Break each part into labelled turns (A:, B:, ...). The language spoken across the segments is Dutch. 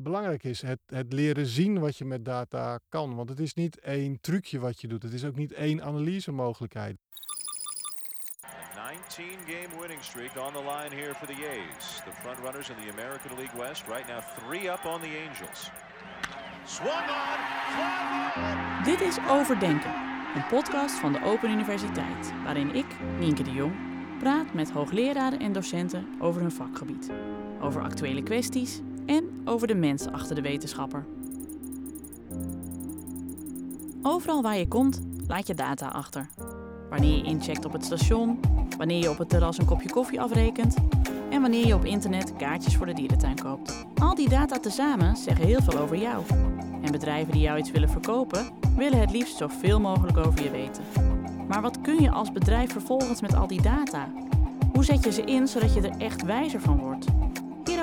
A: belangrijk is het, het leren zien wat je met data kan. Want het is niet één trucje wat je doet. Het is ook niet één analyse mogelijkheid. 19-game winning streak on the line here for the A's. The front runners in the American League West. Right now three up on the Angels.
B: Swung on, Dit is Overdenken, een podcast van de Open Universiteit, waarin ik, Nienke de Jong, praat met hoogleraren en docenten over hun vakgebied. Over actuele kwesties en over de mensen achter de wetenschapper. Overal waar je komt, laat je data achter. Wanneer je incheckt op het station, wanneer je op het terras een kopje koffie afrekent en wanneer je op internet kaartjes voor de dierentuin koopt. Al die data tezamen zeggen heel veel over jou. En bedrijven die jou iets willen verkopen, willen het liefst zoveel mogelijk over je weten. Maar wat kun je als bedrijf vervolgens met al die data? Hoe zet je ze in zodat je er echt wijzer van wordt?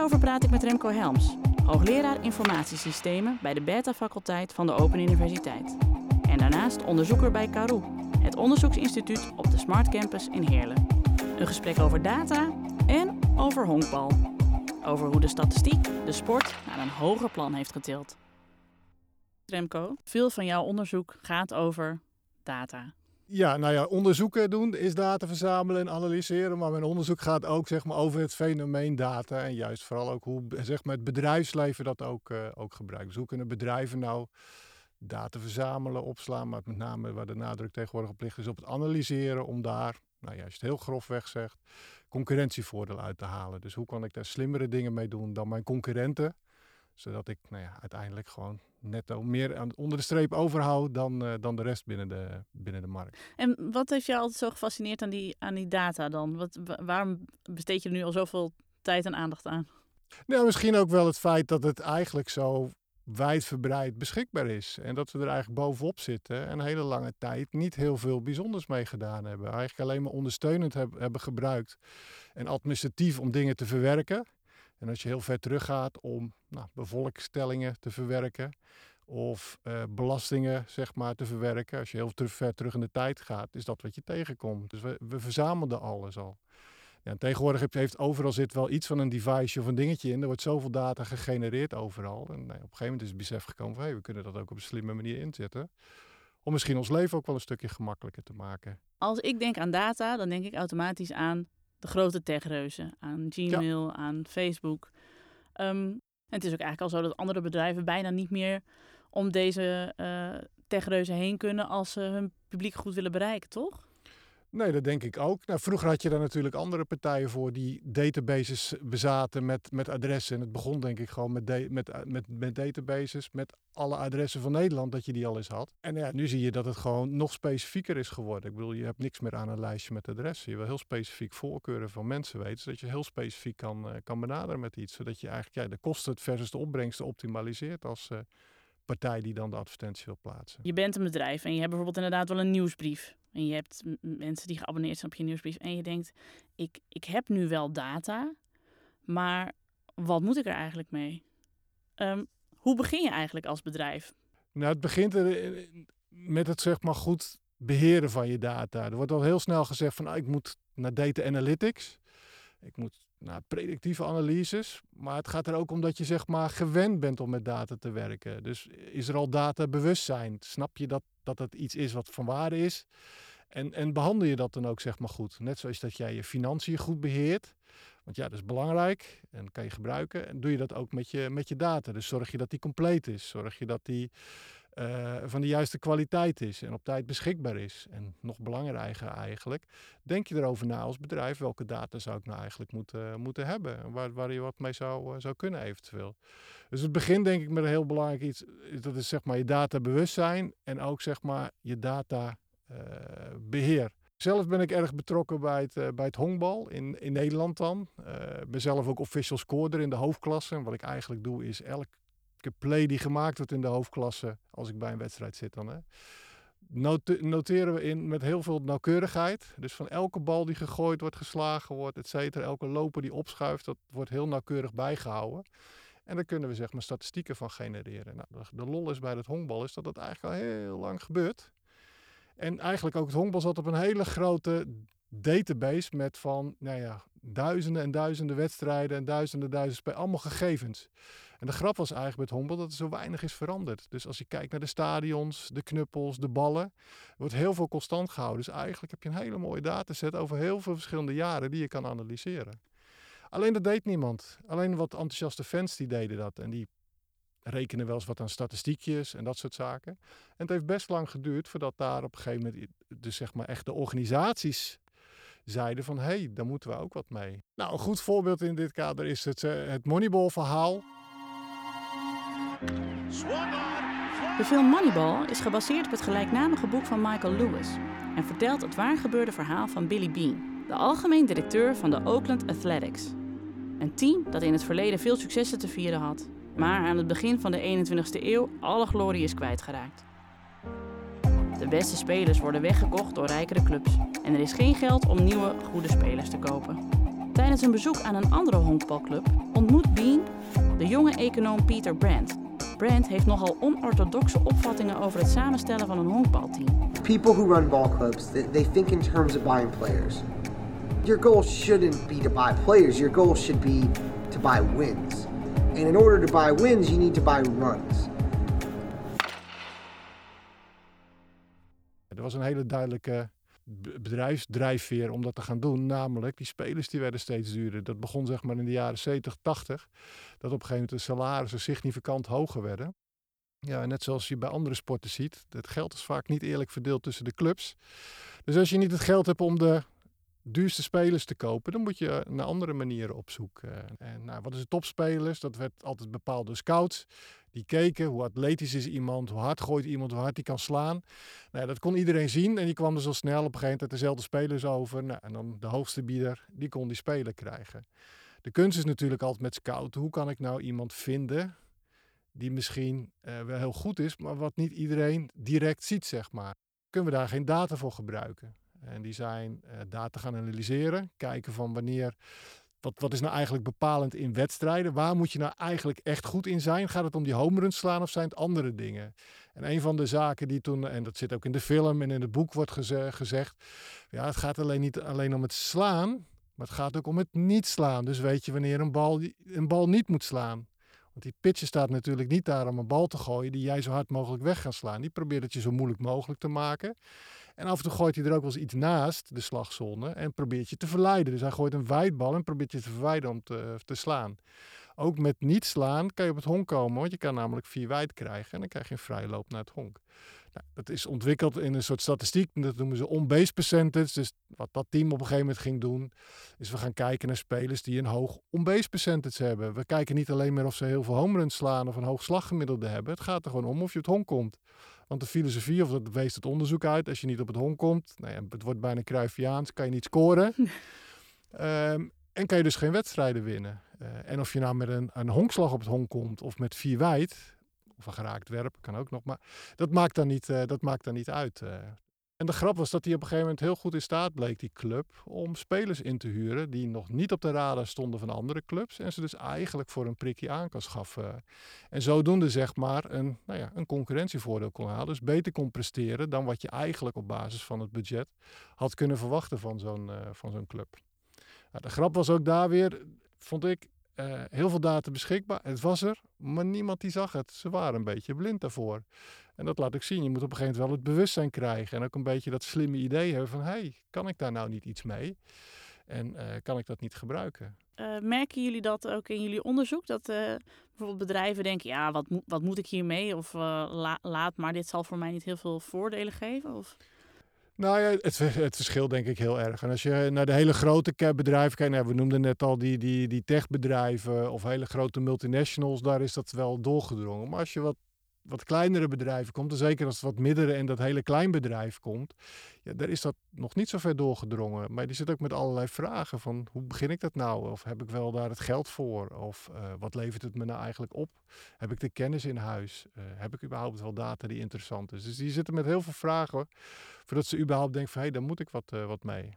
B: Hierover praat ik met Remco Helms, hoogleraar informatiesystemen bij de Beta-faculteit van de Open Universiteit. En daarnaast onderzoeker bij CAROE, het onderzoeksinstituut op de Smart Campus in Heerlen. Een gesprek over data en over honkbal. Over hoe de statistiek de sport naar een hoger plan heeft getild. Remco, veel van jouw onderzoek gaat over data.
A: Ja, nou ja, onderzoeken doen is data verzamelen en analyseren. Maar mijn onderzoek gaat ook zeg maar, over het fenomeen data. En juist vooral ook hoe zeg maar, het bedrijfsleven dat ook, uh, ook gebruikt. Dus hoe kunnen bedrijven nou data verzamelen, opslaan. Maar met name waar de nadruk tegenwoordig op ligt is op het analyseren. Om daar, nou juist heel grofweg zegt, concurrentievoordeel uit te halen. Dus hoe kan ik daar slimmere dingen mee doen dan mijn concurrenten? Zodat ik nou ja, uiteindelijk gewoon netto meer aan, onder de streep overhoud dan, uh, dan de rest binnen de, binnen de markt.
B: En wat heeft je altijd zo gefascineerd aan die, aan die data dan? Wat, waarom besteed je er nu al zoveel tijd en aandacht aan?
A: Nou, misschien ook wel het feit dat het eigenlijk zo wijdverbreid beschikbaar is. En dat we er eigenlijk bovenop zitten en een hele lange tijd niet heel veel bijzonders mee gedaan hebben. Eigenlijk alleen maar ondersteunend hebben gebruikt en administratief om dingen te verwerken. En als je heel ver teruggaat om nou, bevolkstellingen te verwerken of uh, belastingen zeg maar, te verwerken, als je heel ver terug in de tijd gaat, is dat wat je tegenkomt. Dus we, we verzamelden alles al. Ja, en tegenwoordig heeft overal zit wel iets van een device of een dingetje in. Er wordt zoveel data gegenereerd overal. En nee, op een gegeven moment is het besef gekomen van hey, we kunnen dat ook op een slimme manier inzetten. Om misschien ons leven ook wel een stukje gemakkelijker te maken.
B: Als ik denk aan data, dan denk ik automatisch aan de grote techreuzen. Aan Gmail, aan Facebook. Um, en het is ook eigenlijk al zo dat andere bedrijven bijna niet meer om deze uh, techreuzen heen kunnen als ze hun publiek goed willen bereiken, toch?
A: Nee, dat denk ik ook. Nou, vroeger had je daar natuurlijk andere partijen voor die databases bezaten met, met adressen. En het begon denk ik gewoon met, met, met, met databases, met alle adressen van Nederland, dat je die al eens had. En ja, nu zie je dat het gewoon nog specifieker is geworden. Ik bedoel, je hebt niks meer aan een lijstje met adressen. Je wil heel specifiek voorkeuren van mensen weten, zodat je heel specifiek kan, uh, kan benaderen met iets. Zodat je eigenlijk ja, de kosten versus de opbrengsten optimaliseert als... Uh, partij die dan de advertentie wil plaatsen.
B: Je bent een bedrijf en je hebt bijvoorbeeld inderdaad wel een nieuwsbrief. En je hebt mensen die geabonneerd zijn op je nieuwsbrief. En je denkt, ik, ik heb nu wel data, maar wat moet ik er eigenlijk mee? Um, hoe begin je eigenlijk als bedrijf?
A: Nou, het begint er met het zeg maar goed beheren van je data. Er wordt al heel snel gezegd van nou, ik moet naar data analytics. Ik moet naar predictieve analyses. Maar het gaat er ook om dat je zeg maar gewend bent om met data te werken. Dus is er al data bewustzijn? Snap je dat, dat het iets is wat van waarde is? En, en behandel je dat dan ook zeg maar goed? Net zoals dat jij je financiën goed beheert. Want ja, dat is belangrijk en kan je gebruiken. En doe je dat ook met je, met je data. Dus zorg je dat die compleet is. Zorg je dat die uh, van de juiste kwaliteit is en op tijd beschikbaar is. En nog belangrijker eigenlijk, denk je erover na als bedrijf, welke data zou ik nou eigenlijk moeten, moeten hebben? Waar, waar je wat mee zou, uh, zou kunnen eventueel. Dus het begint denk ik met een heel belangrijk iets, dat is zeg maar je data bewustzijn en ook zeg maar je data uh, beheer. Zelf ben ik erg betrokken bij het, uh, bij het honkbal in, in Nederland dan. Ik ben zelf ook official scorer in de hoofdklasse. En wat ik eigenlijk doe is elk play die gemaakt wordt in de hoofdklasse, als ik bij een wedstrijd zit dan. Hè, noteren we in met heel veel nauwkeurigheid. Dus van elke bal die gegooid wordt, geslagen wordt, et cetera, elke loper die opschuift, dat wordt heel nauwkeurig bijgehouden. En daar kunnen we zeg maar statistieken van genereren. Nou, de, lol is bij het honkbal is dat dat eigenlijk al heel lang gebeurt. En eigenlijk ook het honkbal zat op een hele grote database met van nou ja, duizenden en duizenden wedstrijden en duizenden duizenden spelen, allemaal gegevens. En de grap was eigenlijk met honkbal dat er zo weinig is veranderd. Dus als je kijkt naar de stadions, de knuppels, de ballen, wordt heel veel constant gehouden. Dus eigenlijk heb je een hele mooie dataset over heel veel verschillende jaren die je kan analyseren. Alleen dat deed niemand. Alleen wat enthousiaste fans die deden dat. En die rekenen wel eens wat aan statistiekjes en dat soort zaken. En het heeft best lang geduurd voordat daar op een gegeven moment, dus zeg maar echt de organisaties zeiden van hé, hey, daar moeten we ook wat mee. Nou, een goed voorbeeld in dit kader is het, uh, het Moneyball verhaal.
B: De film Moneyball is gebaseerd op het gelijknamige boek van Michael Lewis en vertelt het waargebeurde verhaal van Billy Bean, de algemeen directeur van de Oakland Athletics. Een team dat in het verleden veel successen te vieren had, maar aan het begin van de 21ste eeuw alle glorie is kwijtgeraakt. De beste spelers worden weggekocht door rijkere clubs en er is geen geld om nieuwe, goede spelers te kopen. Tijdens een bezoek aan een andere honkbalclub ontmoet Bean de jonge econoom Peter Brandt. Brandt heeft nogal onorthodoxe opvattingen over het samenstellen van een honkbalteam.
C: People who run ball clubs, they, they think in terms of buying players. Your goal shouldn't be to buy players, your goal should be to buy wins. And in order to buy wins, you need to buy runs.
A: Er was een hele duidelijke bedrijfsdrijfveer om dat te gaan doen. Namelijk, die spelers die werden steeds duurder. Dat begon zeg maar in de jaren 70, 80. Dat op een gegeven moment de salarissen significant hoger werden. Ja, net zoals je bij andere sporten ziet. Het geld is vaak niet eerlijk verdeeld tussen de clubs. Dus als je niet het geld hebt om de duurste spelers te kopen, dan moet je naar andere manieren op zoek. En nou, wat is de topspelers? Dat werd altijd bepaald door scouts. Die keken hoe atletisch is iemand, hoe hard gooit iemand, hoe hard hij kan slaan. Nou, dat kon iedereen zien en die kwam er zo snel op een gegeven moment dezelfde spelers over. Nou, en dan de hoogste bieder, die kon die speler krijgen. De kunst is natuurlijk altijd met scouten. Hoe kan ik nou iemand vinden die misschien uh, wel heel goed is, maar wat niet iedereen direct ziet, zeg maar. Kunnen we daar geen data voor gebruiken? En die zijn uh, data gaan analyseren, kijken van wanneer wat, wat is nou eigenlijk bepalend in wedstrijden? Waar moet je nou eigenlijk echt goed in zijn? Gaat het om die home runs slaan of zijn het andere dingen? En een van de zaken die toen, en dat zit ook in de film en in het boek wordt geze gezegd, ja, het gaat alleen niet alleen om het slaan, maar het gaat ook om het niet slaan. Dus weet je wanneer een bal, een bal niet moet slaan. Want die pitcher staat natuurlijk niet daar om een bal te gooien die jij zo hard mogelijk weg gaat slaan. Die probeert het je zo moeilijk mogelijk te maken. En af en toe gooit hij er ook wel eens iets naast de slagzone en probeert je te verleiden. Dus hij gooit een wijdbal en probeert je te verwijden om te, te slaan. Ook met niet slaan kan je op het honk komen, want je kan namelijk vier wijd krijgen en dan krijg je een vrije loop naar het honk. Nou, dat is ontwikkeld in een soort statistiek, dat noemen ze on-base percentage. Dus wat dat team op een gegeven moment ging doen, is we gaan kijken naar spelers die een hoog on-base percentage hebben. We kijken niet alleen meer of ze heel veel home runs slaan of een hoog slaggemiddelde hebben. Het gaat er gewoon om of je het honk komt. Want de filosofie, of dat wees het onderzoek uit, als je niet op het honk komt, nou ja, het wordt bijna Cruyffiaans, kan je niet scoren. um, en kan je dus geen wedstrijden winnen. Uh, en of je nou met een, een honkslag op het honk komt of met vier wijd, of een geraakt werp, kan ook nog, maar dat maakt dan niet, uh, dat maakt dan niet uit. Uh, en de grap was dat hij op een gegeven moment heel goed in staat bleek, die club, om spelers in te huren die nog niet op de radar stonden van andere clubs. En ze dus eigenlijk voor een prikje aan kan schaffen. En zodoende zeg maar een, nou ja, een concurrentievoordeel kon halen. Dus beter kon presteren dan wat je eigenlijk op basis van het budget had kunnen verwachten van zo'n uh, van zo'n club. Nou, de grap was ook daar weer, vond ik, uh, heel veel data beschikbaar. Het was er, maar niemand die zag het. Ze waren een beetje blind daarvoor. En dat laat ik zien. Je moet op een gegeven moment wel het bewustzijn krijgen. En ook een beetje dat slimme idee hebben van... hé, hey, kan ik daar nou niet iets mee? En uh, kan ik dat niet gebruiken?
B: Uh, merken jullie dat ook in jullie onderzoek? Dat uh, bijvoorbeeld bedrijven denken... ja, wat, mo wat moet ik hiermee? Of la laat maar, dit zal voor mij niet heel veel voordelen geven? Of...
A: Nou ja, het, het verschilt denk ik heel erg. En als je naar de hele grote bedrijven kijkt, nou, we noemden net al die, die, die techbedrijven of hele grote multinationals, daar is dat wel doorgedrongen. Maar als je wat wat kleinere bedrijven komt, en zeker als het wat midden en dat hele klein bedrijf komt, ja, daar is dat nog niet zo ver doorgedrongen. Maar die zit ook met allerlei vragen van hoe begin ik dat nou? Of heb ik wel daar het geld voor? Of uh, wat levert het me nou eigenlijk op? Heb ik de kennis in huis? Uh, heb ik überhaupt wel data die interessant is? Dus die zitten met heel veel vragen voordat ze überhaupt denken van hé, hey, daar moet ik wat, uh, wat mee.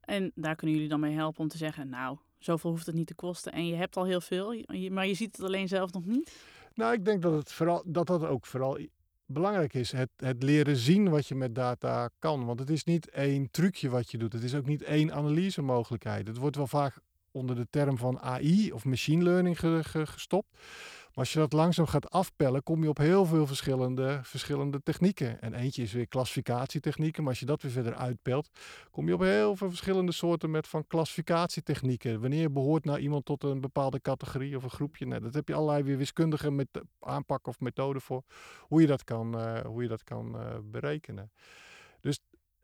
B: En daar kunnen jullie dan mee helpen om te zeggen, nou, zoveel hoeft het niet te kosten en je hebt al heel veel, maar je ziet het alleen zelf nog niet?
A: Nou, ik denk dat het vooral, dat, dat ook vooral belangrijk is. Het, het leren zien wat je met data kan. Want het is niet één trucje wat je doet. Het is ook niet één analysemogelijkheid. Het wordt wel vaak onder de term van AI of machine learning gestopt. Als je dat langzaam gaat afpellen, kom je op heel veel verschillende, verschillende technieken. En eentje is weer klassificatietechnieken. Maar als je dat weer verder uitpelt, kom je op heel veel verschillende soorten met van klassificatietechnieken. Wanneer behoort naar iemand tot een bepaalde categorie of een groepje. Nou, dat heb je allerlei weer wiskundige met aanpakken of methoden voor hoe je dat kan, uh, hoe je dat kan uh, berekenen. Dus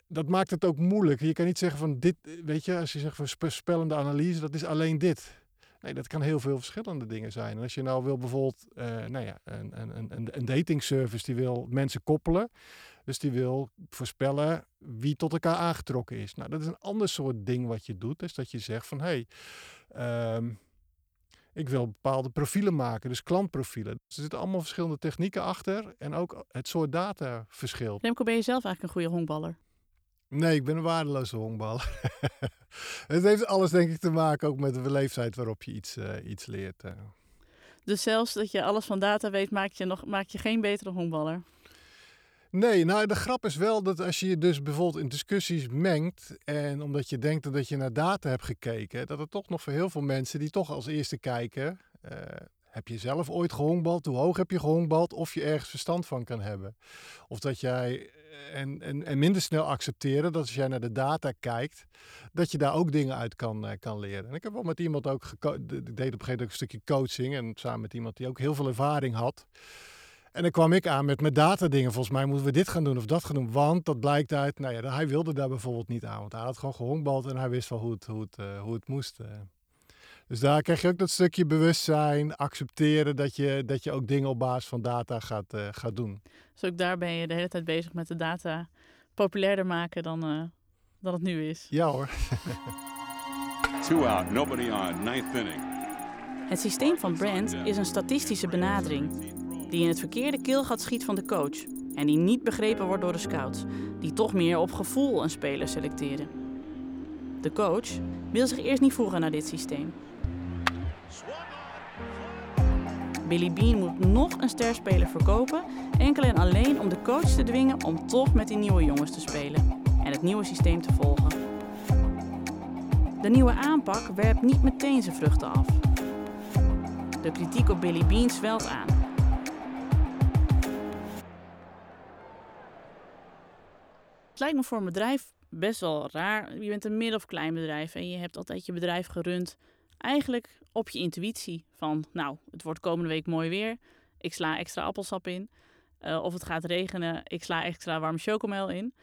A: dat maakt het ook moeilijk. Je kan niet zeggen van dit, weet je, als je zegt van voorspellende analyse, dat is alleen dit. Nee, dat kan heel veel verschillende dingen zijn. En als je nou wil bijvoorbeeld, uh, nou ja, een, een, een, een dating service die wil mensen koppelen. Dus die wil voorspellen wie tot elkaar aangetrokken is. Nou, dat is een ander soort ding wat je doet. Dus dat je zegt van, hé, hey, um, ik wil bepaalde profielen maken, dus klantprofielen. Dus er zitten allemaal verschillende technieken achter en ook het soort data verschilt.
B: Remco, ben je zelf eigenlijk een goede honkballer?
A: Nee, ik ben een waardeloze honkballer. het heeft alles denk ik te maken ook met de leeftijd waarop je iets, uh, iets leert. Uh.
B: Dus zelfs dat je alles van data weet, maakt je, nog, maakt je geen betere honkballer?
A: Nee, nou de grap is wel dat als je je dus bijvoorbeeld in discussies mengt en omdat je denkt dat je naar data hebt gekeken, dat er toch nog voor heel veel mensen die toch als eerste kijken, uh, heb je zelf ooit gehonkbald? Hoe hoog heb je gehonkbald? Of je ergens verstand van kan hebben. Of dat jij en, en, en minder snel accepteren dat als jij naar de data kijkt, dat je daar ook dingen uit kan, uh, kan leren. En ik heb wel met iemand ook, ik deed op een gegeven moment een stukje coaching en samen met iemand die ook heel veel ervaring had. En dan kwam ik aan met mijn datadingen. Volgens mij moeten we dit gaan doen of dat gaan doen. Want dat blijkt uit, nou ja, hij wilde daar bijvoorbeeld niet aan. Want hij had gewoon gehonkbald en hij wist wel hoe het, hoe het, uh, hoe het moest. Dus daar krijg je ook dat stukje bewustzijn, accepteren dat je, dat je ook dingen op basis van data gaat, uh, gaat doen.
B: Dus ook daar ben je de hele tijd bezig met de data populairder maken dan, uh, dan het nu is.
A: Ja hoor.
D: Two out, nobody on, ninth inning.
B: Het systeem van Brand is een statistische benadering die in het verkeerde keelgat schiet van de coach en die niet begrepen wordt door de scouts, die toch meer op gevoel een speler selecteren. De coach wil zich eerst niet voegen naar dit systeem. Billy Bean moet nog een sterspeler verkopen, enkel en alleen om de coach te dwingen om toch met die nieuwe jongens te spelen en het nieuwe systeem te volgen. De nieuwe aanpak werpt niet meteen zijn vruchten af. De kritiek op Billy Bean zwelt aan. Het lijkt me voor een bedrijf best wel raar. Je bent een midden- of klein bedrijf en je hebt altijd je bedrijf gerund eigenlijk op je intuïtie van, nou, het wordt komende week mooi weer, ik sla extra appelsap in. Uh, of het gaat regenen, ik sla extra warme chocomel in.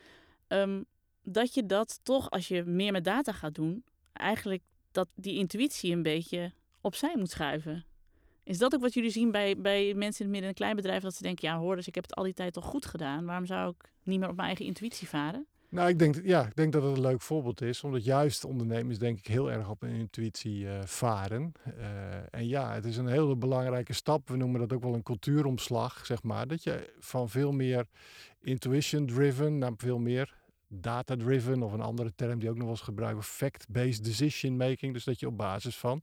B: Um, dat je dat toch, als je meer met data gaat doen, eigenlijk dat die intuïtie een beetje opzij moet schuiven. Is dat ook wat jullie zien bij, bij mensen in het midden- en klein bedrijf? Dat ze denken, ja hoor, dus ik heb het al die tijd toch goed gedaan. Waarom zou ik niet meer op mijn eigen intuïtie varen?
A: Nou, ik denk, ja, ik denk dat het een leuk voorbeeld is. Omdat juist ondernemers denk ik heel erg op hun intuïtie uh, varen. Uh, en ja, het is een hele belangrijke stap. We noemen dat ook wel een cultuuromslag, zeg maar. Dat je van veel meer intuition-driven naar veel meer data-driven... of een andere term die ook nog wel eens gebruikt fact-based decision making. Dus dat je op basis van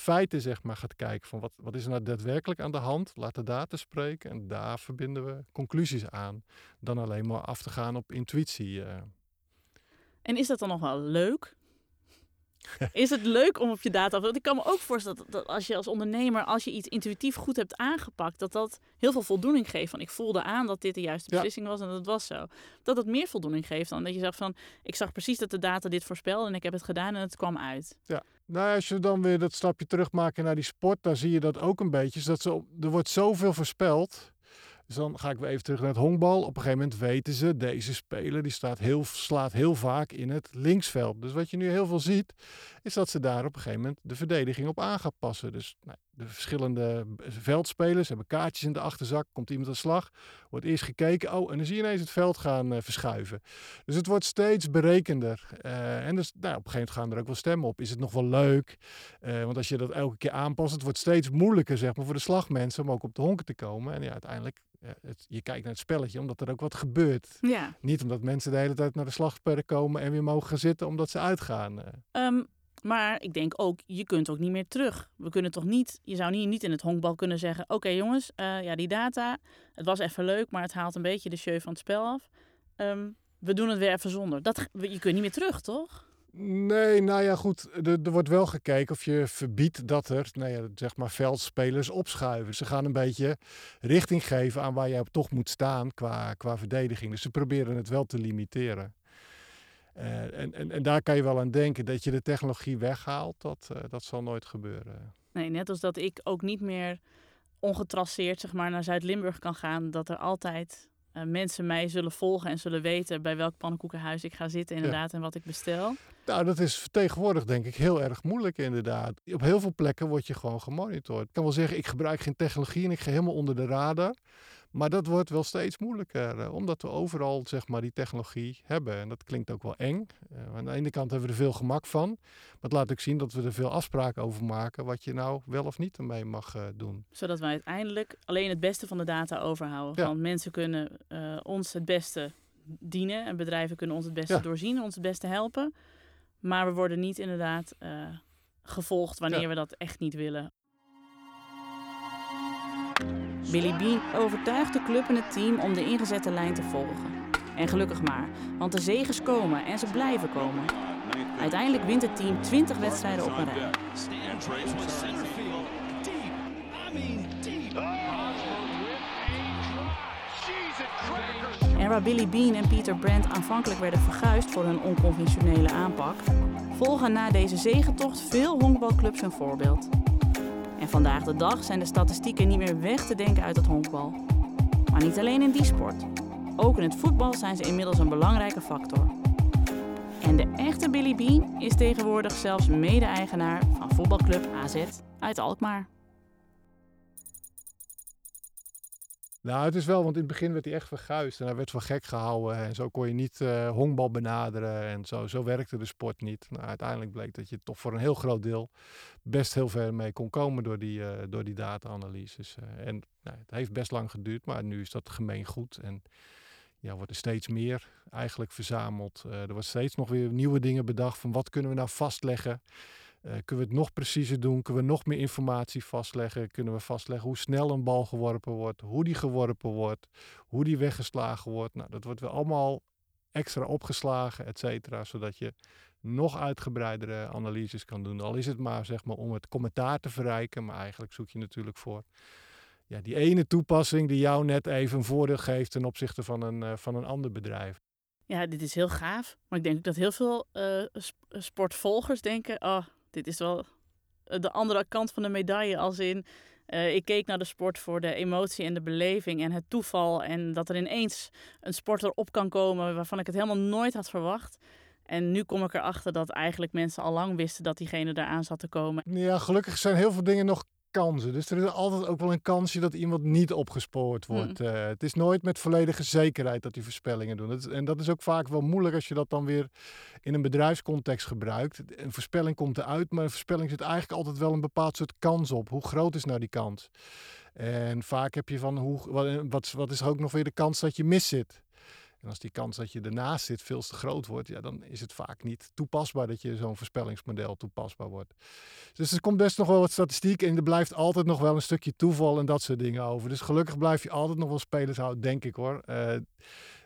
A: feiten zeg maar, gaat kijken van wat, wat is er nou daadwerkelijk aan de hand. Laat de data spreken en daar verbinden we conclusies aan. Dan alleen maar af te gaan op intuïtie. Uh.
B: En is dat dan nog wel leuk? Is het leuk om op je data... Want ik kan me ook voorstellen dat, dat, als je als ondernemer... als je iets intuïtief goed hebt aangepakt... dat dat heel veel voldoening geeft. Van ik voelde aan dat dit de juiste beslissing ja. was en dat was zo. Dat het meer voldoening geeft dan dat je zegt van... ik zag precies dat de data dit voorspelde en ik heb het gedaan en het kwam uit.
A: Ja, nou, als je dan weer dat stapje terugmaakt naar die sport, dan zie je dat ook een beetje. Dus dat ze, er wordt zoveel voorspeld. Dus dan ga ik weer even terug naar het honkbal. Op een gegeven moment weten ze, deze speler die staat heel, slaat heel vaak in het linksveld. Dus wat je nu heel veel ziet, is dat ze daar op een gegeven moment de verdediging op aan gaan passen. Dus nou, de verschillende veldspelers hebben kaartjes in de achterzak. Komt iemand aan slag, wordt eerst gekeken. Oh, en dan zie je ineens het veld gaan uh, verschuiven. Dus het wordt steeds berekender. Uh, en dus, nou, op een gegeven moment gaan er ook wel stemmen op. Is het nog wel leuk? Uh, want als je dat elke keer aanpast, het wordt steeds moeilijker zeg maar, voor de slagmensen om ook op de honken te komen. En ja, uiteindelijk het, je kijkt naar het spelletje omdat er ook wat gebeurt.
B: Ja.
A: Niet omdat mensen de hele tijd naar de slagperk komen en weer mogen gaan zitten omdat ze uitgaan.
B: Um, maar ik denk ook, je kunt ook niet meer terug. We kunnen toch niet, je zou niet, niet in het honkbal kunnen zeggen: Oké jongens, uh, ja, die data, het was even leuk, maar het haalt een beetje de show van het spel af. Um, we doen het weer even zonder. Dat, je kunt niet meer terug, toch?
A: Nee, nou ja, goed. Er, er wordt wel gekeken of je verbiedt dat er, nou ja, zeg maar, veldspelers opschuiven. Ze gaan een beetje richting geven aan waar je op toch moet staan qua, qua verdediging. Dus ze proberen het wel te limiteren. Eh, en, en, en daar kan je wel aan denken dat je de technologie weghaalt. Dat, eh, dat zal nooit gebeuren.
B: Nee, net als dat ik ook niet meer ongetraceerd zeg maar, naar Zuid-Limburg kan gaan. Dat er altijd eh, mensen mij zullen volgen en zullen weten bij welk pannenkoekenhuis ik ga zitten inderdaad en wat ik bestel.
A: Nou, dat is tegenwoordig denk ik heel erg moeilijk inderdaad. Op heel veel plekken word je gewoon gemonitord. Ik kan wel zeggen, ik gebruik geen technologie en ik ga helemaal onder de radar. Maar dat wordt wel steeds moeilijker, eh, omdat we overal zeg maar, die technologie hebben. En dat klinkt ook wel eng. Uh, aan de ene kant hebben we er veel gemak van. Maar het laat ook zien dat we er veel afspraken over maken wat je nou wel of niet ermee mag uh, doen.
B: Zodat wij uiteindelijk alleen het beste van de data overhouden. Ja. Want mensen kunnen ons het beste dienen en bedrijven kunnen ons het beste ja. doorzien, ons het beste helpen. Maar we worden niet inderdaad gevolgd wanneer ja. we dat echt niet willen. Billy Bean overtuigt de club en het team om de ingezette lijn te volgen. En gelukkig maar, want de zegens komen en ze blijven komen. Uiteindelijk wint het team 20 wedstrijden op een rij. En waar Billy Bean en Peter Brandt aanvankelijk werden verguisd voor hun onconventionele aanpak, volgen na deze zegentocht veel honkbalclubs hun voorbeeld. En vandaag de dag zijn de statistieken niet meer weg te denken uit het honkbal. Maar niet alleen in die sport. Ook in het voetbal zijn ze inmiddels een belangrijke factor. En de echte Billy Bean is tegenwoordig zelfs mede-eigenaar van voetbalclub AZ uit Alkmaar.
A: Nou, het is wel, want in het begin werd hij echt verguisd en hij werd voor gek gehouden. En zo kon je niet uh, honkbal benaderen en zo, zo werkte de sport niet. Nou, uiteindelijk bleek dat je toch voor een heel groot deel best heel ver mee kon komen door die, uh, door die data-analyses. Uh, en nou, het heeft best lang geduurd, maar nu is dat gemeen goed. En ja, wordt er steeds meer eigenlijk verzameld. er wordt steeds nog weer nieuwe dingen bedacht van wat kunnen we nou vastleggen uh, kunnen we het nog preciezer doen? Kunnen we nog meer informatie vastleggen? Kunnen we vastleggen hoe snel een bal geworpen wordt? Hoe die geworpen wordt? Hoe die weggeslagen wordt? Nou, dat wordt weer allemaal extra opgeslagen, et cetera. Zodat je nog uitgebreidere analyses kan doen. Al is het maar, zeg maar om het commentaar te verrijken. Maar eigenlijk zoek je natuurlijk voor ja, die ene toepassing die jou net even een voordeel geeft ten opzichte van een, uh, van een ander bedrijf.
B: Ja, dit is heel gaaf. Maar ik denk dat heel veel uh, sportvolgers denken: oh, dit is wel eh, de andere kant van de medaille. Als in, uh, ik keek naar de sport voor de emotie en de beleving en het toeval. En dat er ineens een sporter op kan komen waarvan ik het helemaal nooit had verwacht. En nu kom ik erachter dat eigenlijk mensen al lang wisten dat diegene eraan zat te komen.
A: Ja, gelukkig zijn heel veel dingen nog kansen. Dus er is altijd ook wel een kansje dat iemand niet opgespoord hmm. wordt. Mm. Uh, het is nooit met volledige zekerheid dat die voorspellingen doen. Dat is, en dat is ook vaak wel moeilijk als je dat dan weer in een bedrijfscontext gebruikt. Een voorspelling komt eruit, maar een voorspelling zit eigenlijk altijd wel een bepaald soort kans op. Hoe groot is nou die kans? En vaak heb je van hoe, wat, wat is er ook nog weer de kans dat je mis zit? En als die kans dat je ernaast zit veel te groot wordt, ja, dan is het vaak niet toepasbaar dat je zo'n voorspellingsmodel toepasbaar wordt. Dus er komt best nog wel wat statistiek en er blijft altijd nog wel een stukje toeval en dat soort dingen over. Dus gelukkig blijf je altijd nog wel spelers houden, denk ik hoor. Uh,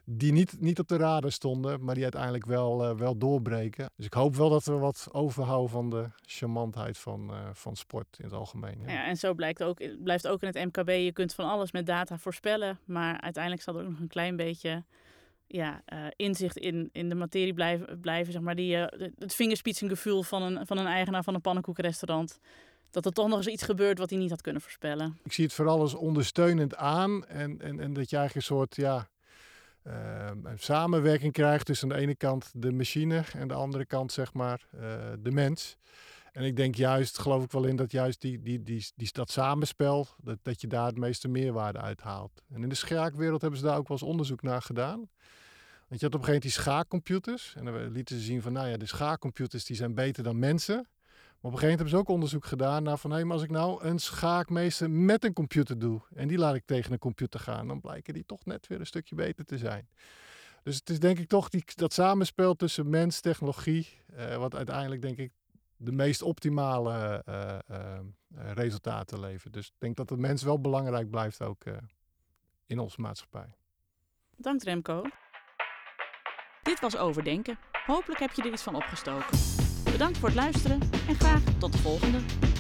A: die niet, niet op de radar stonden, maar die uiteindelijk wel, uh, wel doorbreken. Dus ik hoop wel dat we wat overhouden van de charmantheid van, uh, van sport in het algemeen.
B: Ja. ja. en zo blijkt ook, blijft ook in het MKB, je kunt van alles met data voorspellen, maar uiteindelijk zal er ook nog een klein beetje ja, uh, inzicht in, in de materie blijven, blijven zeg maar, die, uh, het vingerspitsengevoel van een, van een eigenaar van een pannenkoekenrestaurant. Dat er toch nog eens iets gebeurt wat hij niet had kunnen voorspellen.
A: Ik zie het vooral als ondersteunend aan en, en, en dat je eigenlijk een soort ja, een samenwerking krijgt tussen aan de ene kant de machine en de andere kant zeg maar de mens. En ik denk juist, geloof ik wel in, dat juist die, die, die, die, dat samenspel, dat, dat je daar het meeste meerwaarde uit haalt. En in de schaakwereld hebben ze daar ook wel eens onderzoek naar gedaan. Want je had op een gegeven moment die schaakcomputers. En dan lieten ze zien van, nou ja, de schaakcomputers die zijn beter dan mensen. Maar op een gegeven moment hebben ze ook onderzoek gedaan naar van, hé, hey, maar als ik nou een schaakmeester met een computer doe en die laat ik tegen een computer gaan, dan blijken die toch net weer een stukje beter te zijn. Dus het is denk ik toch die, dat samenspel tussen mens, technologie, uh, wat uiteindelijk denk ik de meest optimale uh, uh, resultaten levert. Dus ik denk dat de mens wel belangrijk blijft ook in onze maatschappij.
B: Bedankt Remco. Dit was Overdenken. Hopelijk heb je er iets van opgestoken. Bedankt voor het luisteren en graag tot de volgende.